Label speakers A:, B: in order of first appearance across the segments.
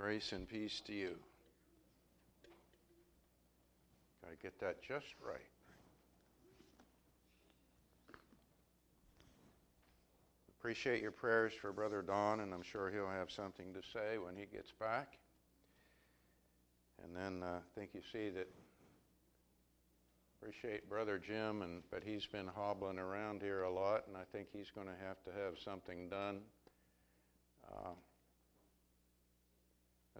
A: Grace and peace to you. To get that just right. Appreciate your prayers for Brother Don, and I'm sure he'll have something to say when he gets back. And then uh, I think you see that. Appreciate Brother Jim, and but he's been hobbling around here a lot, and I think he's going to have to have something done. Uh,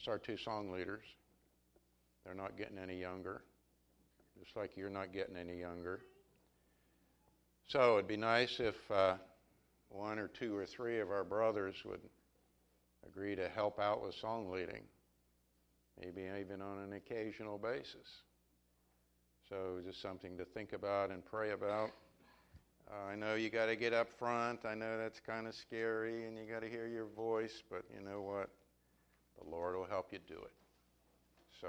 A: that's our two song leaders. They're not getting any younger, just like you're not getting any younger. So it'd be nice if uh, one or two or three of our brothers would agree to help out with song leading, maybe even on an occasional basis. So just something to think about and pray about. Uh, I know you got to get up front. I know that's kind of scary, and you got to hear your voice, but you know what? The Lord will help you do it. So,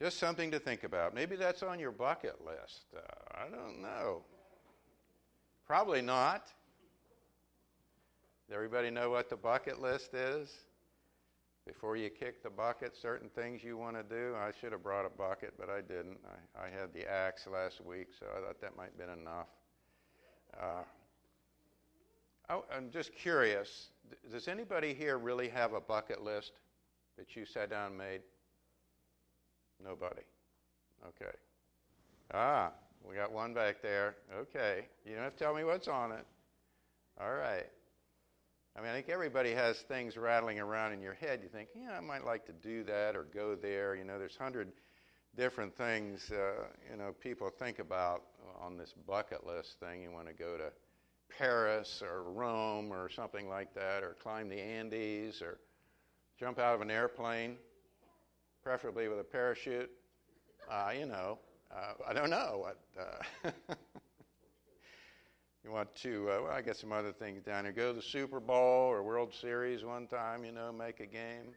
A: just something to think about. Maybe that's on your bucket list. Uh, I don't know. Probably not. Does everybody know what the bucket list is? Before you kick the bucket, certain things you want to do. I should have brought a bucket, but I didn't. I, I had the axe last week, so I thought that might have been enough. Uh, I, I'm just curious does anybody here really have a bucket list that you sat down and made? Nobody. Okay. Ah, we got one back there. Okay. You don't have to tell me what's on it. All right. I mean, I think everybody has things rattling around in your head. You think, yeah, I might like to do that or go there. You know, there's hundred different things, uh, you know, people think about on this bucket list thing. You want to go to Paris or Rome or something like that, or climb the Andes or jump out of an airplane, preferably with a parachute. Uh, you know, uh, I don't know what. Uh, you want to, uh, well, I got some other things down here. Go to the Super Bowl or World Series one time, you know, make a game.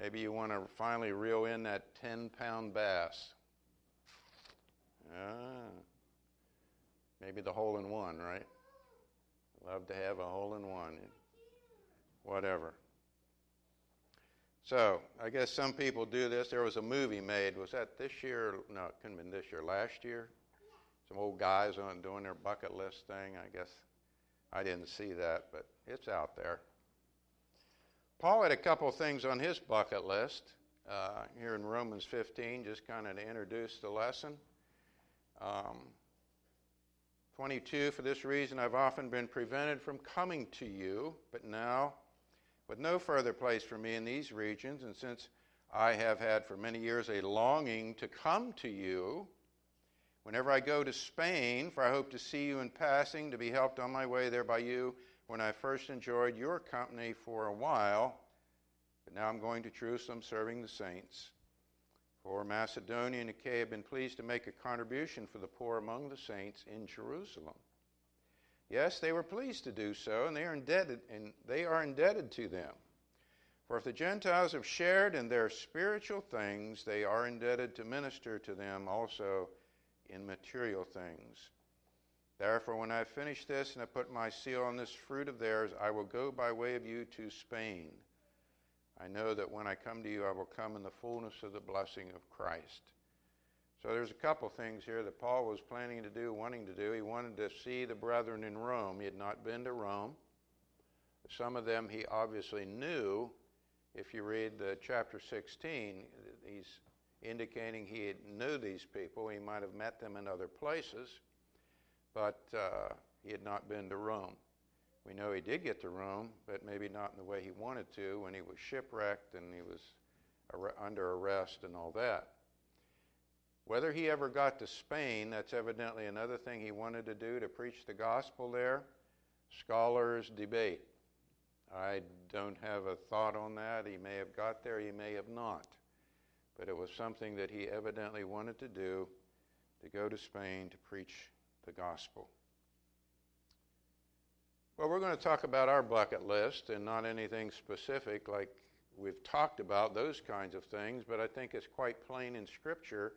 A: Maybe you want to finally reel in that 10 pound bass. Ah. Maybe the hole in one, right? Love to have a hole in one. Whatever. So, I guess some people do this. There was a movie made. Was that this year? No, it couldn't have been this year. Last year? Some old guys on doing their bucket list thing. I guess I didn't see that, but it's out there. Paul had a couple things on his bucket list uh, here in Romans 15, just kind of to introduce the lesson. Um, 22 For this reason I've often been prevented from coming to you, but now, with no further place for me in these regions, and since I have had for many years a longing to come to you, whenever I go to Spain, for I hope to see you in passing, to be helped on my way there by you, when I first enjoyed your company for a while, but now I'm going to Jerusalem serving the saints. For Macedonia and Achaia have been pleased to make a contribution for the poor among the saints in Jerusalem. Yes, they were pleased to do so, and they are indebted, and they are indebted to them. For if the Gentiles have shared in their spiritual things, they are indebted to minister to them also in material things. Therefore, when I have finished this and have put my seal on this fruit of theirs, I will go by way of you to Spain I know that when I come to you, I will come in the fullness of the blessing of Christ. So there's a couple things here that Paul was planning to do, wanting to do. He wanted to see the brethren in Rome. He had not been to Rome. Some of them he obviously knew. If you read the chapter 16, he's indicating he knew these people. He might have met them in other places, but uh, he had not been to Rome. We know he did get to Rome, but maybe not in the way he wanted to when he was shipwrecked and he was under arrest and all that. Whether he ever got to Spain, that's evidently another thing he wanted to do to preach the gospel there. Scholars debate. I don't have a thought on that. He may have got there, he may have not. But it was something that he evidently wanted to do to go to Spain to preach the gospel. Well, we're going to talk about our bucket list and not anything specific like we've talked about, those kinds of things, but I think it's quite plain in Scripture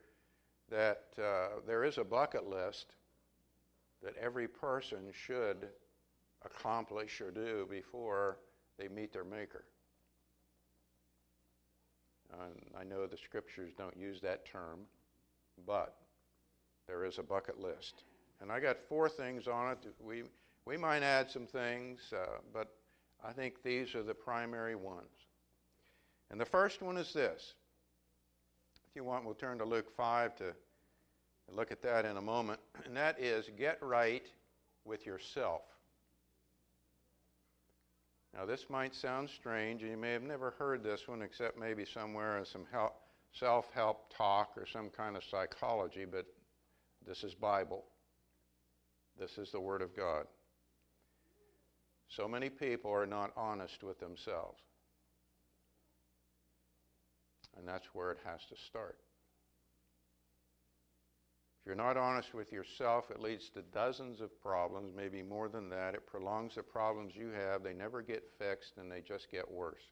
A: that uh, there is a bucket list that every person should accomplish or do before they meet their Maker. I know the scriptures don't use that term, but there is a bucket list. And I got four things on it. We, we might add some things, uh, but I think these are the primary ones. And the first one is this. If you want, we'll turn to Luke 5 to look at that in a moment. And that is get right with yourself. Now, this might sound strange, and you may have never heard this one except maybe somewhere in some self help talk or some kind of psychology, but this is Bible. This is the Word of God. So many people are not honest with themselves. And that's where it has to start. If you're not honest with yourself, it leads to dozens of problems, maybe more than that. It prolongs the problems you have. They never get fixed and they just get worse.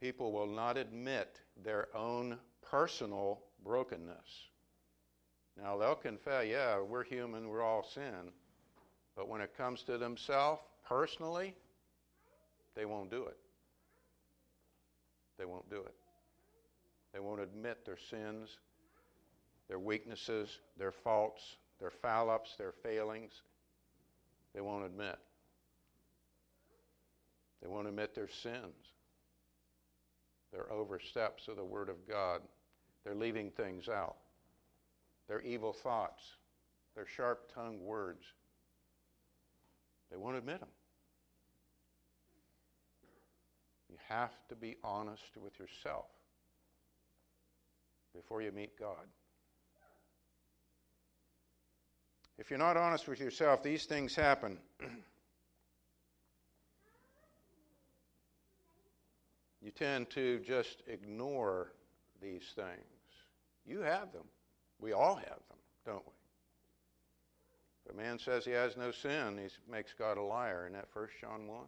A: People will not admit their own personal brokenness. Now, they'll confess, yeah, we're human, we're all sin. But when it comes to themselves, personally, they won't do it. They won't do it. They won't admit their sins, their weaknesses, their faults, their foul ups, their failings. They won't admit. They won't admit their sins, their oversteps of the Word of God. They're leaving things out their evil thoughts, their sharp tongued words. They won't admit them. You have to be honest with yourself before you meet God. If you're not honest with yourself, these things happen. you tend to just ignore these things. You have them. We all have them, don't we? If a man says he has no sin, he makes God a liar. Isn't that first John 1?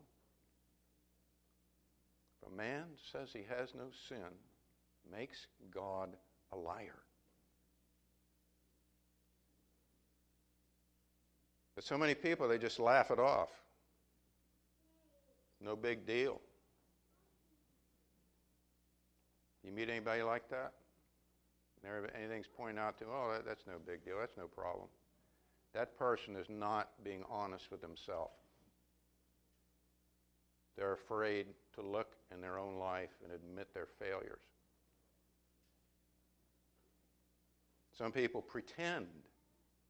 A: If a man says he has no sin, makes God a liar. But so many people, they just laugh it off. No big deal. You meet anybody like that? Anything's pointed out to, oh, that, that's no big deal, that's no problem. That person is not being honest with themselves. They're afraid to look in their own life and admit their failures. Some people pretend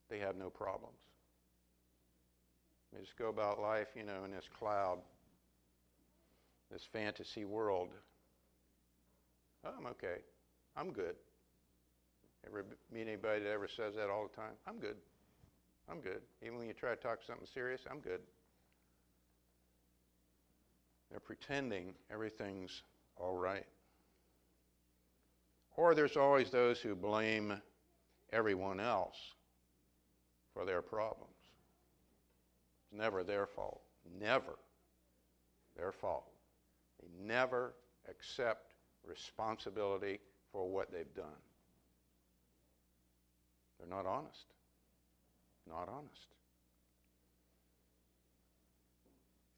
A: they have no problems. They just go about life, you know, in this cloud, this fantasy world. Oh, I'm okay. I'm good. Ever meet anybody that ever says that all the time? I'm good. I'm good. Even when you try to talk something serious, I'm good. They're pretending everything's all right. Or there's always those who blame everyone else for their problems. It's never their fault. Never their fault. They never accept responsibility for what they've done. They're not honest. Not honest.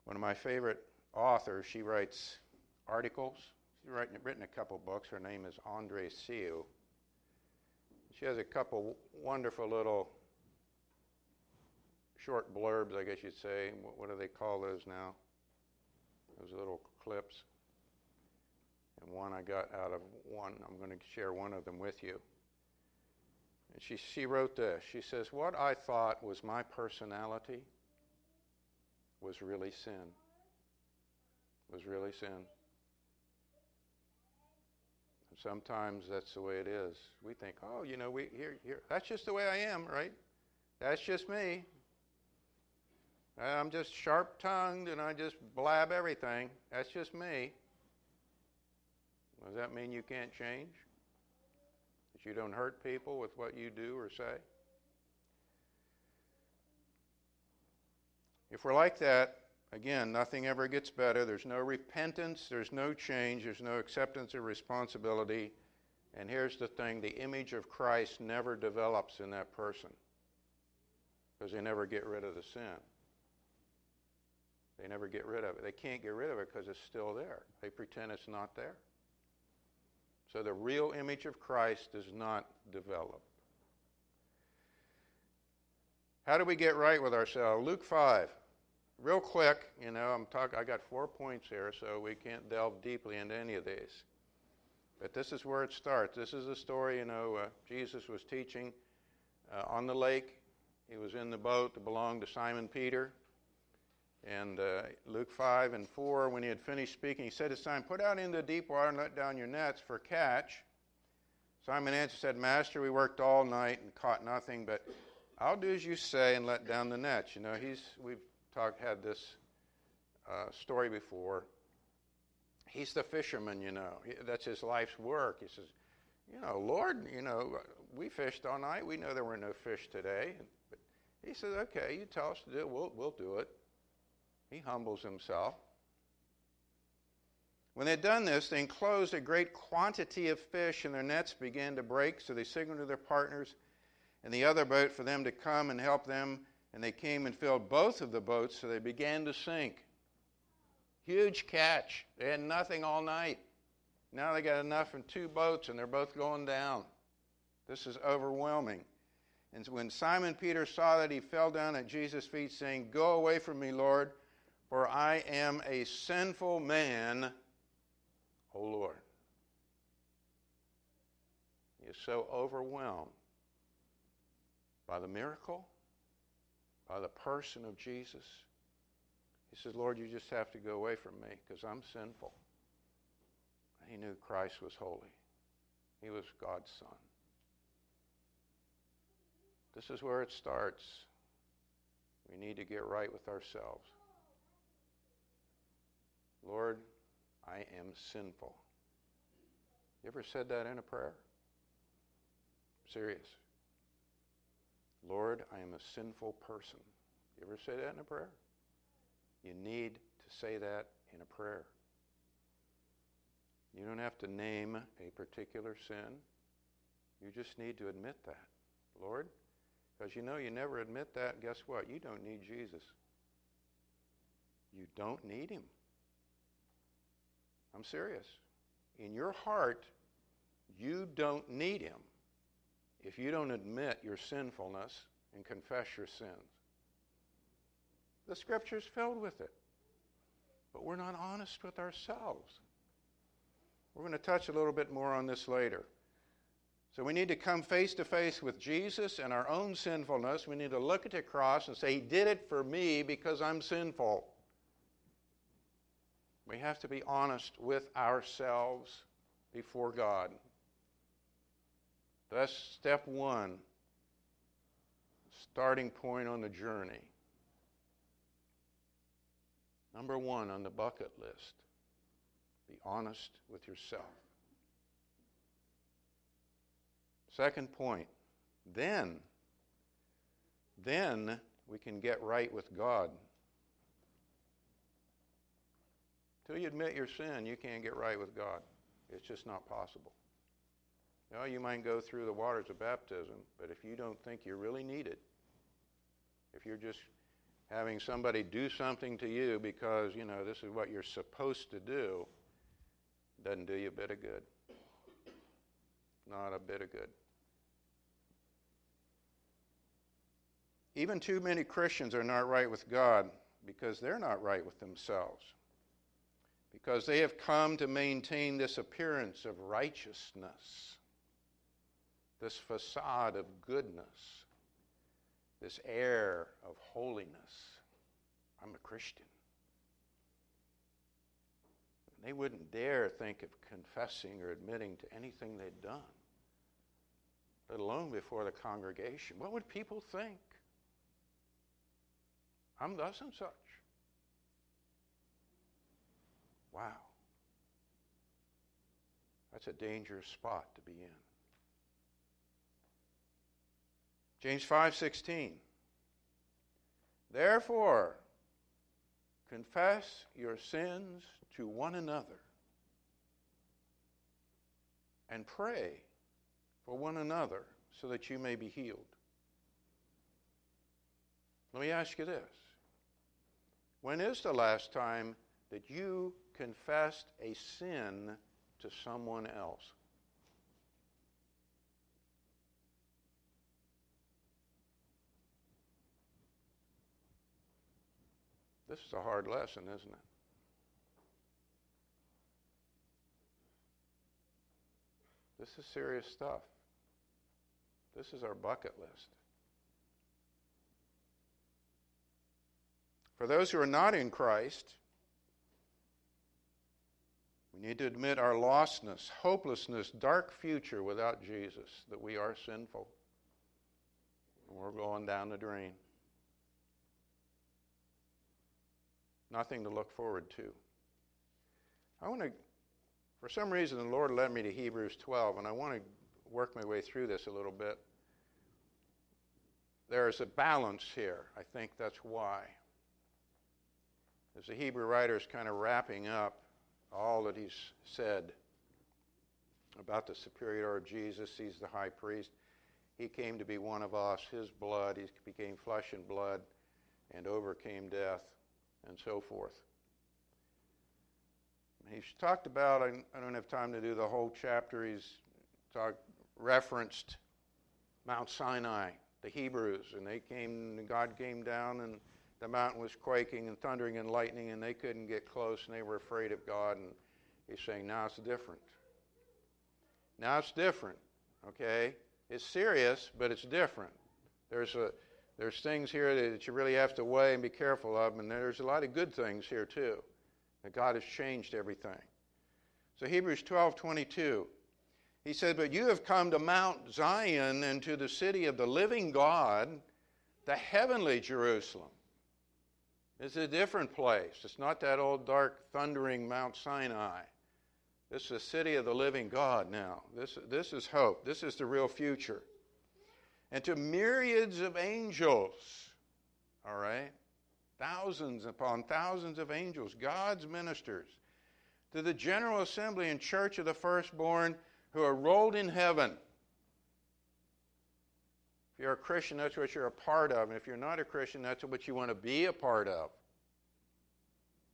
A: One of my favorite authors, she writes articles. She's written, written a couple books. Her name is Andrée Seu. She has a couple wonderful little short blurbs, I guess you'd say. What, what do they call those now? Those little clips. And one I got out of one, I'm going to share one of them with you. And she, she wrote this. She says, What I thought was my personality was really sin. Was really sin. And sometimes that's the way it is. We think, oh, you know, we here, here, that's just the way I am, right? That's just me. I'm just sharp tongued and I just blab everything. That's just me. Does that mean you can't change? That you don't hurt people with what you do or say? If we're like that, again, nothing ever gets better. There's no repentance, there's no change, there's no acceptance of responsibility. And here's the thing the image of Christ never develops in that person because they never get rid of the sin. They never get rid of it. They can't get rid of it because it's still there. They pretend it's not there. So the real image of Christ does not develop. How do we get right with ourselves? Luke 5. Real quick, you know, I'm talking I got 4 points here so we can't delve deeply into any of these. But this is where it starts. This is a story, you know, uh, Jesus was teaching uh, on the lake. He was in the boat that belonged to Simon Peter. And uh, Luke 5 and 4, when he had finished speaking, he said to Simon, Put out into the deep water and let down your nets for catch. Simon answered, said, Master, we worked all night and caught nothing, but I'll do as you say and let down the nets. You know, he's, we've talked, had this uh, story before. He's the fisherman, you know. He, that's his life's work. He says, You know, Lord, you know, we fished all night. We know there were no fish today. But he says, Okay, you tell us to do it. We'll, we'll do it. He humbles himself. When they had done this, they enclosed a great quantity of fish, and their nets began to break. So they signaled to their partners in the other boat for them to come and help them. And they came and filled both of the boats, so they began to sink. Huge catch. They had nothing all night. Now they got enough in two boats, and they're both going down. This is overwhelming. And when Simon Peter saw that, he fell down at Jesus' feet, saying, Go away from me, Lord, for I am a sinful man, O Lord. He is so overwhelmed by the miracle, by the person of Jesus. He says, Lord, you just have to go away from me because I'm sinful. He knew Christ was holy, He was God's Son. This is where it starts. We need to get right with ourselves. Lord, I am sinful. You ever said that in a prayer? Serious. Lord, I am a sinful person. You ever say that in a prayer? You need to say that in a prayer. You don't have to name a particular sin. You just need to admit that. Lord, because you know you never admit that, guess what? You don't need Jesus. You don't need him. I'm serious. In your heart, you don't need him if you don't admit your sinfulness and confess your sins. The scripture's filled with it. But we're not honest with ourselves. We're going to touch a little bit more on this later. So we need to come face to face with Jesus and our own sinfulness. We need to look at the cross and say, He did it for me because I'm sinful. We have to be honest with ourselves before God. That's step one, starting point on the journey. Number one on the bucket list be honest with yourself. Second point, then, then we can get right with God. Until you admit your sin, you can't get right with God. It's just not possible. You know, you might go through the waters of baptism, but if you don't think you really need it, if you're just having somebody do something to you because, you know, this is what you're supposed to do, doesn't do you a bit of good. Not a bit of good. Even too many Christians are not right with God because they're not right with themselves because they have come to maintain this appearance of righteousness, this facade of goodness, this air of holiness. I'm a Christian. They wouldn't dare think of confessing or admitting to anything they'd done, let alone before the congregation. What would people think? I'm thus and such. Wow. That's a dangerous spot to be in. James 5:16 Therefore confess your sins to one another and pray for one another so that you may be healed. Let me ask you this. When is the last time that you confessed a sin to someone else? This is a hard lesson, isn't it? This is serious stuff. This is our bucket list. For those who are not in Christ, we need to admit our lostness, hopelessness, dark future without Jesus, that we are sinful. We're going down the drain. Nothing to look forward to. I want to, for some reason, the Lord led me to Hebrews 12, and I want to work my way through this a little bit. There's a balance here. I think that's why. As the Hebrew writer is kind of wrapping up all that he's said about the superior of Jesus, he's the high priest. He came to be one of us. His blood, he became flesh and blood and overcame death and so forth. He's talked about, I don't have time to do the whole chapter, he's talked, referenced Mount Sinai, the Hebrews, and they came, God came down and the mountain was quaking and thundering and lightning, and they couldn't get close, and they were afraid of God. And he's saying, now it's different. Now it's different, okay? It's serious, but it's different. There's, a, there's things here that you really have to weigh and be careful of, and there's a lot of good things here, too, that God has changed everything. So Hebrews 12 22. He said, But you have come to Mount Zion and to the city of the living God, the heavenly Jerusalem it's a different place. It's not that old, dark, thundering Mount Sinai. This is the city of the living God now. This, this is hope. This is the real future. And to myriads of angels, all right? Thousands upon thousands of angels, God's ministers, to the General Assembly and Church of the Firstborn who are rolled in heaven. If you're a Christian, that's what you're a part of. And if you're not a Christian, that's what you want to be a part of.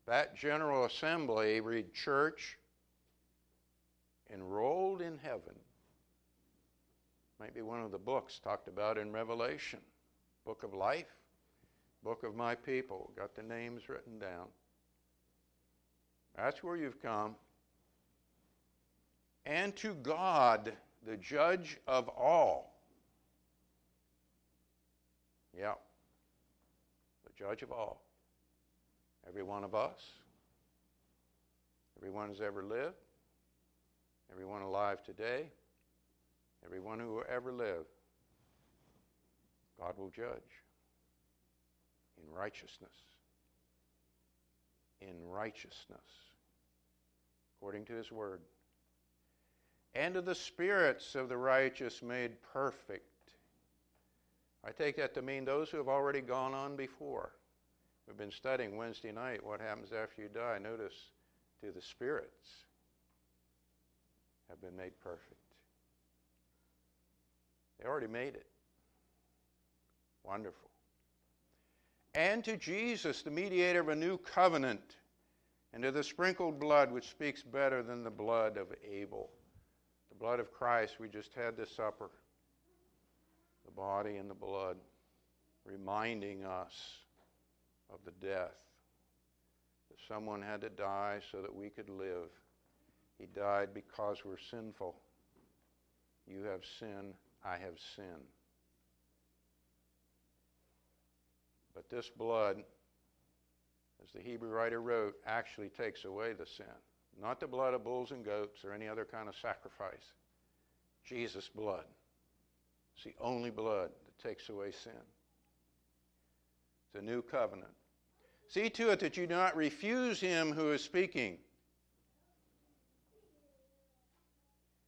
A: That General Assembly, read church, enrolled in heaven. Might be one of the books talked about in Revelation. Book of Life, Book of My People. Got the names written down. That's where you've come. And to God, the judge of all yeah. The judge of all. Every one of us. Everyone who's ever lived. Everyone alive today. Everyone who will ever live. God will judge in righteousness. In righteousness. According to his word. And to the spirits of the righteous made perfect I take that to mean those who have already gone on before. We've been studying Wednesday night what happens after you die. Notice to the spirits have been made perfect. They already made it. Wonderful. And to Jesus, the mediator of a new covenant, and to the sprinkled blood, which speaks better than the blood of Abel. The blood of Christ, we just had this supper the body and the blood, reminding us of the death. That someone had to die so that we could live. He died because we're sinful. You have sin, I have sin. But this blood, as the Hebrew writer wrote, actually takes away the sin. Not the blood of bulls and goats or any other kind of sacrifice. Jesus' blood. It's the only blood that takes away sin. A new covenant. See to it that you do not refuse him who is speaking.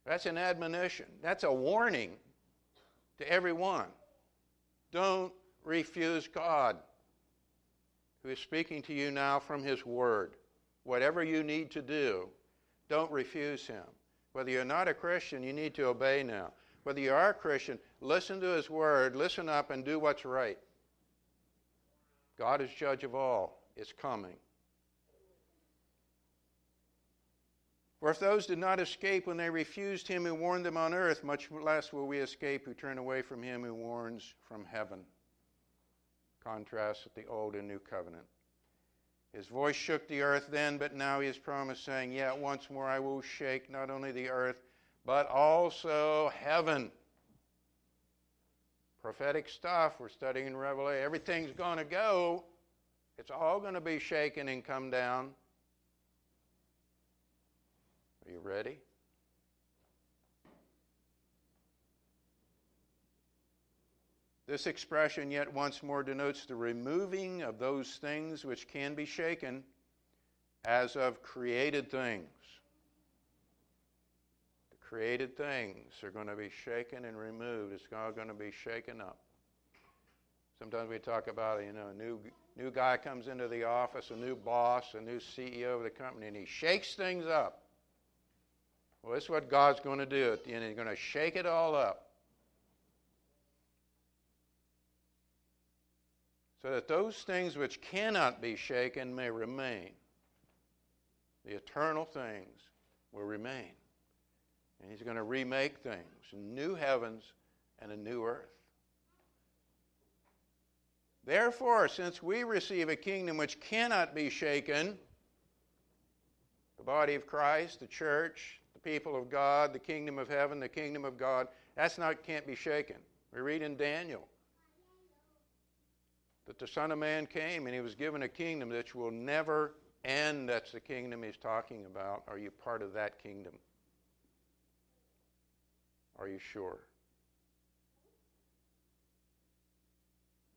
A: That's an admonition. That's a warning to everyone. Don't refuse God who is speaking to you now from his word. Whatever you need to do, don't refuse him. Whether you're not a Christian, you need to obey now. Whether you are a Christian, listen to His Word, listen up, and do what's right. God is judge of all. is coming. For if those did not escape when they refused him who warned them on earth, much less will we escape who turn away from him who warns from heaven. Contrast with the old and new covenant. His voice shook the earth then, but now he has promised, saying, Yet once more I will shake not only the earth, but also heaven. Prophetic stuff, we're studying Revelation. Everything's going to go. It's all going to be shaken and come down. Are you ready? This expression, yet once more, denotes the removing of those things which can be shaken as of created things. Created things are going to be shaken and removed. It's all going to be shaken up. Sometimes we talk about, you know, a new, new guy comes into the office, a new boss, a new CEO of the company, and he shakes things up. Well, this is what God's going to do at the end. He's going to shake it all up. So that those things which cannot be shaken may remain. The eternal things will remain. And He's going to remake things new heavens and a new earth. Therefore, since we receive a kingdom which cannot be shaken, the body of Christ, the church, the people of God, the kingdom of heaven, the kingdom of God. That's not can't be shaken. We read in Daniel that the Son of Man came and he was given a kingdom that will never end. That's the kingdom he's talking about. Are you part of that kingdom? Are you sure?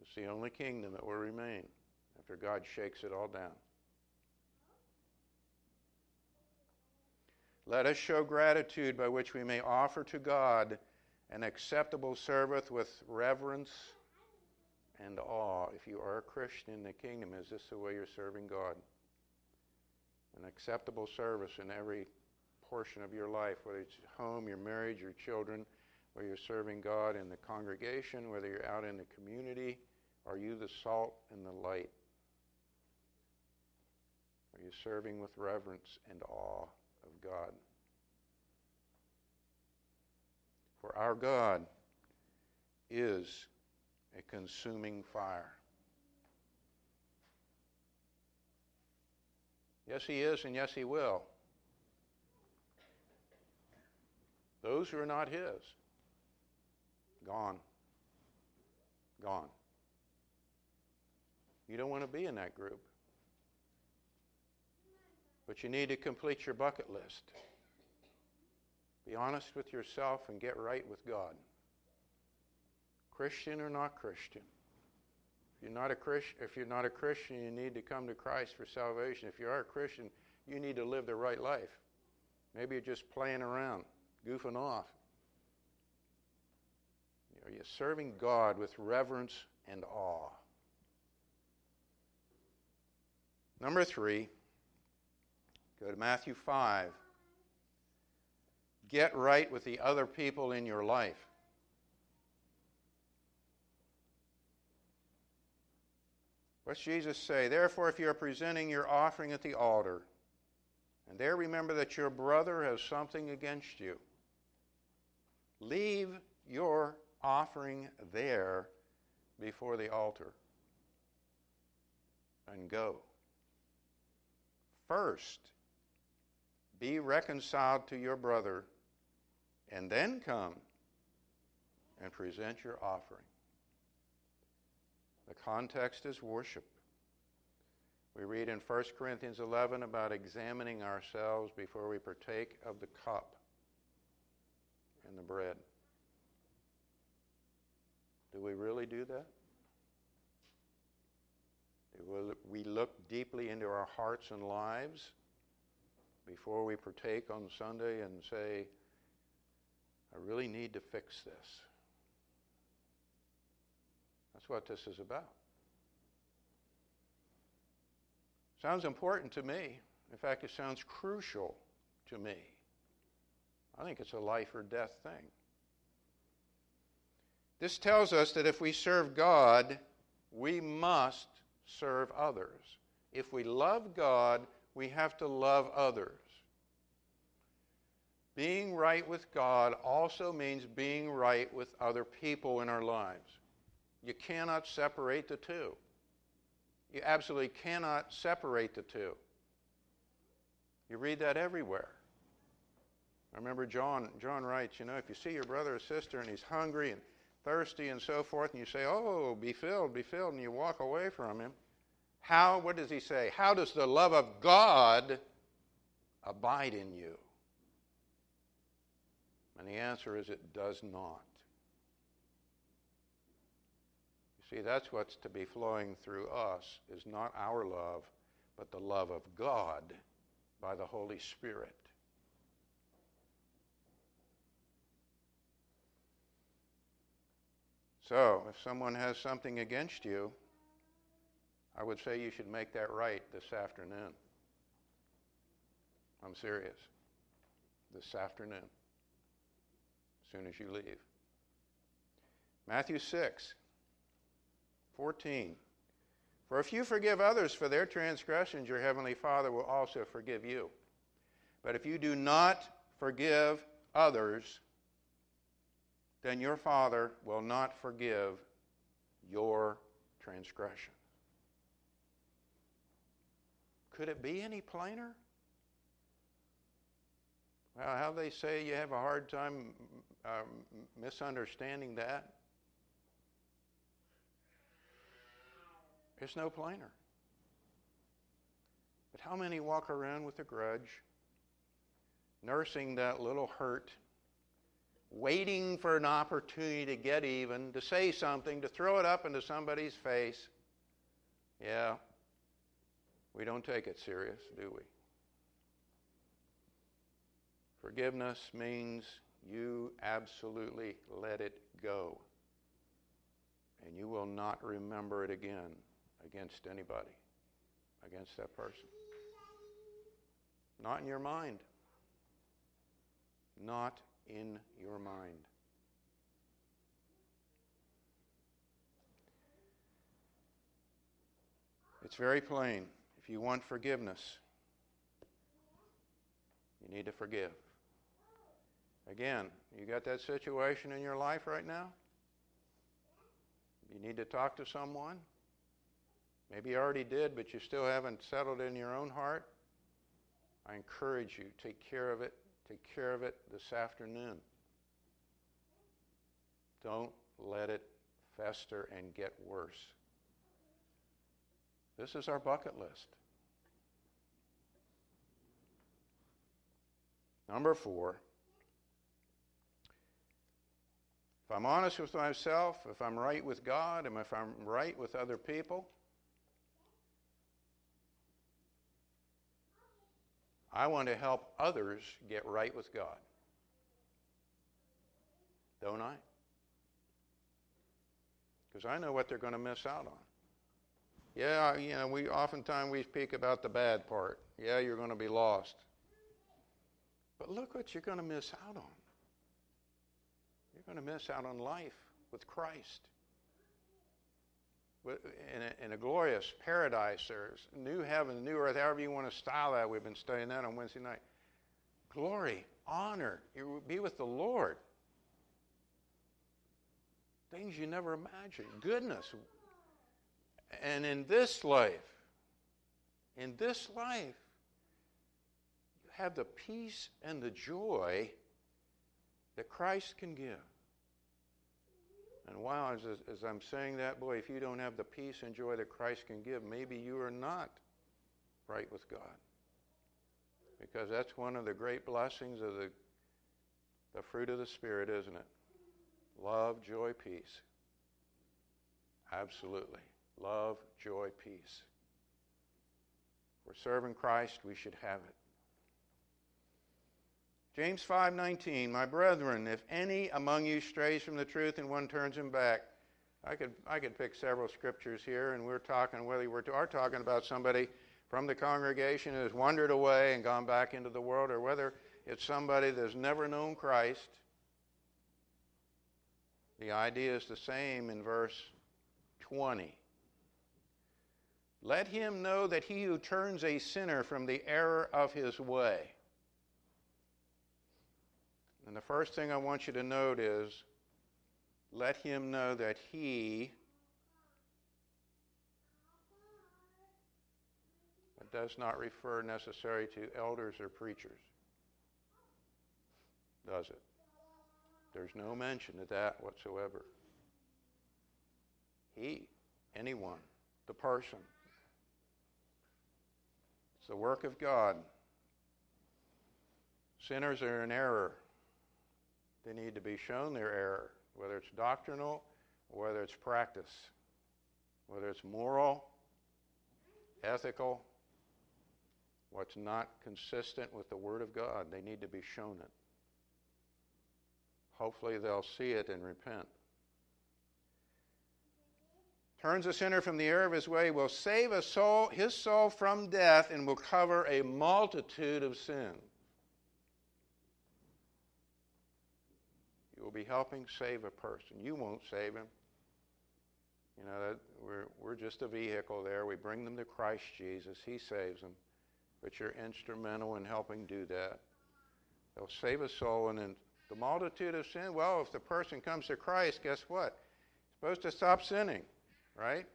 A: It's the only kingdom that will remain after God shakes it all down. Let us show gratitude by which we may offer to God an acceptable service with reverence and awe. If you are a Christian in the kingdom, is this the way you're serving God? An acceptable service in every portion of your life, whether it's home, your marriage, your children, whether you're serving God in the congregation, whether you're out in the community. Are you the salt and the light? Are you serving with reverence and awe? of God. For our God is a consuming fire. Yes, He is, and yes, He will. Those who are not His, gone. Gone. You don't want to be in that group. But you need to complete your bucket list. Be honest with yourself and get right with God. Christian or not Christian. If you're not a Christian, if you're not a Christian, you need to come to Christ for salvation. If you are a Christian, you need to live the right life. Maybe you're just playing around, goofing off. Are you serving God with reverence and awe? Number three, Go to Matthew 5. Get right with the other people in your life. What's Jesus say? Therefore, if you are presenting your offering at the altar, and there remember that your brother has something against you, leave your offering there before the altar and go. First, be reconciled to your brother, and then come and present your offering. The context is worship. We read in 1 Corinthians 11 about examining ourselves before we partake of the cup and the bread. Do we really do that? Do we look deeply into our hearts and lives before we partake on Sunday and say, I really need to fix this. That's what this is about. Sounds important to me. In fact, it sounds crucial to me. I think it's a life or death thing. This tells us that if we serve God, we must serve others. If we love God, we have to love others. Being right with God also means being right with other people in our lives. You cannot separate the two. You absolutely cannot separate the two. You read that everywhere. I remember John, John writes, you know, if you see your brother or sister and he's hungry and thirsty and so forth, and you say, oh, be filled, be filled, and you walk away from him, how, what does he say? How does the love of God abide in you? And the answer is it does not. You see, that's what's to be flowing through us is not our love, but the love of God by the Holy Spirit. So, if someone has something against you, I would say you should make that right this afternoon. I'm serious. This afternoon, as soon as you leave. Matthew 6, 14. For if you forgive others for their transgressions, your heavenly Father will also forgive you. But if you do not forgive others, then your Father will not forgive your transgression. Could it be any plainer? Well, how they say you have a hard time uh, misunderstanding that? It's no plainer. But how many walk around with a grudge, nursing that little hurt, waiting for an opportunity to get even, to say something, to throw it up into somebody's face? Yeah, we don't take it serious, do we? Forgiveness means you absolutely let it go. And you will not remember it again against anybody, against that person. Not in your mind. Not in your mind. It's very plain. If you want forgiveness, you need to forgive. Again, you got that situation in your life right now? You need to talk to someone? Maybe you already did, but you still haven't settled in your own heart. I encourage you, take care of it. Take care of it this afternoon. Don't let it fester and get worse. This is our bucket list. Number four, if I'm honest with myself, if I'm right with God, and if I'm right with other people, I want to help others get right with God. Don't I? Because I know what they're going to miss out on. Yeah, you know, we oftentimes we speak about the bad part. Yeah, you're going to be lost. But look what you're going to miss out on. You're going to miss out on life with Christ in a, in a, glorious paradise. There's new heaven, new earth, however you want to style that. We've been studying that on Wednesday night. Glory, honor, you be with the Lord. Things you never imagined, goodness. And in this life, in this life, you have the peace and the joy that Christ can give. And wow, as, as I'm saying that, boy, if you don't have the peace and joy that Christ can give, maybe you are not right with God. Because that's one of the great blessings of the, the fruit of the Spirit, isn't it? Love, joy, peace. Absolutely. Love, joy, peace. We're serving Christ, we should have it. James 5:19 My brethren if any among you strays from the truth and one turns him back I could I could pick several scriptures here and we're talking whether we are talking about somebody from the congregation who has wandered away and gone back into the world or whether it's somebody that's never known Christ the idea is the same in verse 20 Let him know that he who turns a sinner from the error of his way. And the first thing I want you to note is let him know that he does not refer necessarily to elders or preachers. Does it? There's no mention of that whatsoever. He, anyone, the person. It's the work of God. Sinners are in error. They need to be shown their error, whether it's doctrinal whether it's practice, whether it's moral, ethical, what's not consistent with the Word of God. They need to be shown it. Hopefully, they'll see it and repent. Turns a sinner from the error of his way, will save a soul, his soul from death, and will cover a multitude of sins. You will be helping save a person. You won't save him. You know, that we're, we're just a vehicle there. We bring them to Christ Jesus. He saves them. But you're instrumental in helping do that. They'll save a soul. And in the multitude of sin, well, if the person comes to Christ, guess what? He's supposed to stop sinning, right?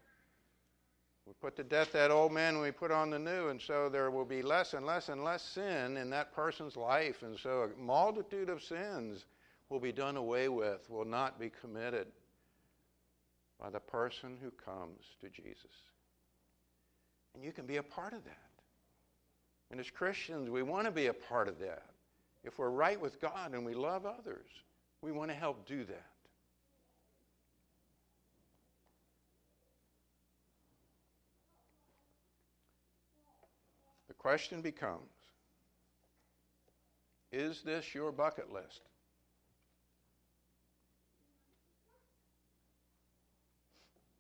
A: We put to death that old man and we put on the new, and so there will be less and less and less sin in that person's life. And so a multitude of sins will be done away with, will not be committed by the person who comes to Jesus. And you can be a part of that. And as Christians, we want to be a part of that. If we're right with God and we love others, we want to help do that. The question becomes Is this your bucket list?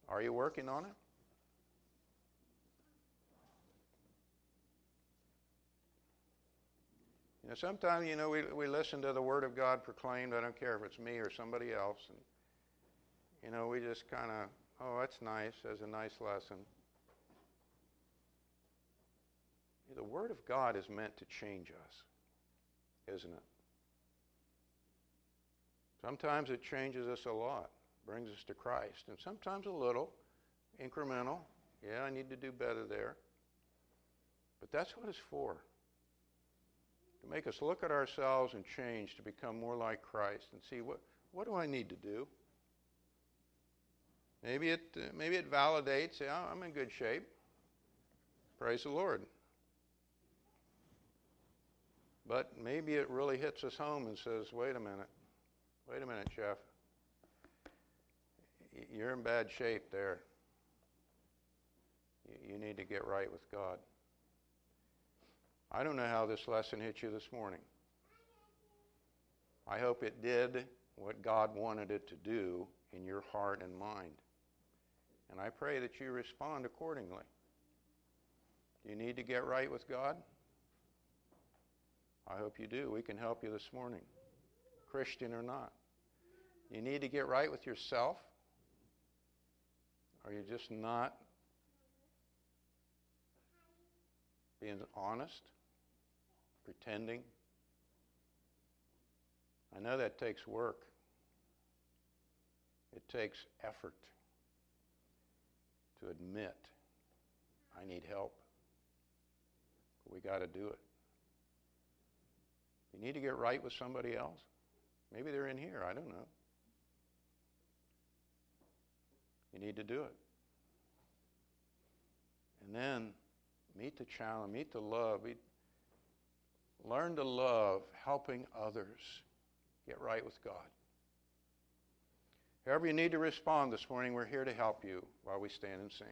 A: Are you working on it? You know, sometimes, you know, we, we listen to the Word of God proclaimed. I don't care if it's me or somebody else. And, you know, we just kind of, oh, that's nice. That's a nice lesson. The Word of God is meant to change us, isn't it? Sometimes it changes us a lot brings us to Christ. And sometimes a little, incremental. Yeah, I need to do better there. But that's what it's for. To make us look at ourselves and change to become more like Christ and see what, what do I need to do? Maybe it, uh, maybe it validates, yeah, I'm in good shape. Praise the Lord. But maybe it really hits us home and says, wait a minute, wait a minute, Jeff you're in bad shape there. You need to get right with God. I don't know how this lesson hit you this morning. I hope it did what God wanted it to do in your heart and mind. And I pray that you respond accordingly. Do you need to get right with God? I hope you do. We can help you this morning, Christian or not. You need to get right with yourself. Are you just not being honest? Pretending? I know that takes work. It takes effort to admit I need help. But we got to do it. You need to get right with somebody else. Maybe they're in here. I don't know. You need to do it. And then meet the challenge, meet the love, meet, learn to love helping others get right with God. However, you need to respond this morning, we're here to help you while we stand and sing.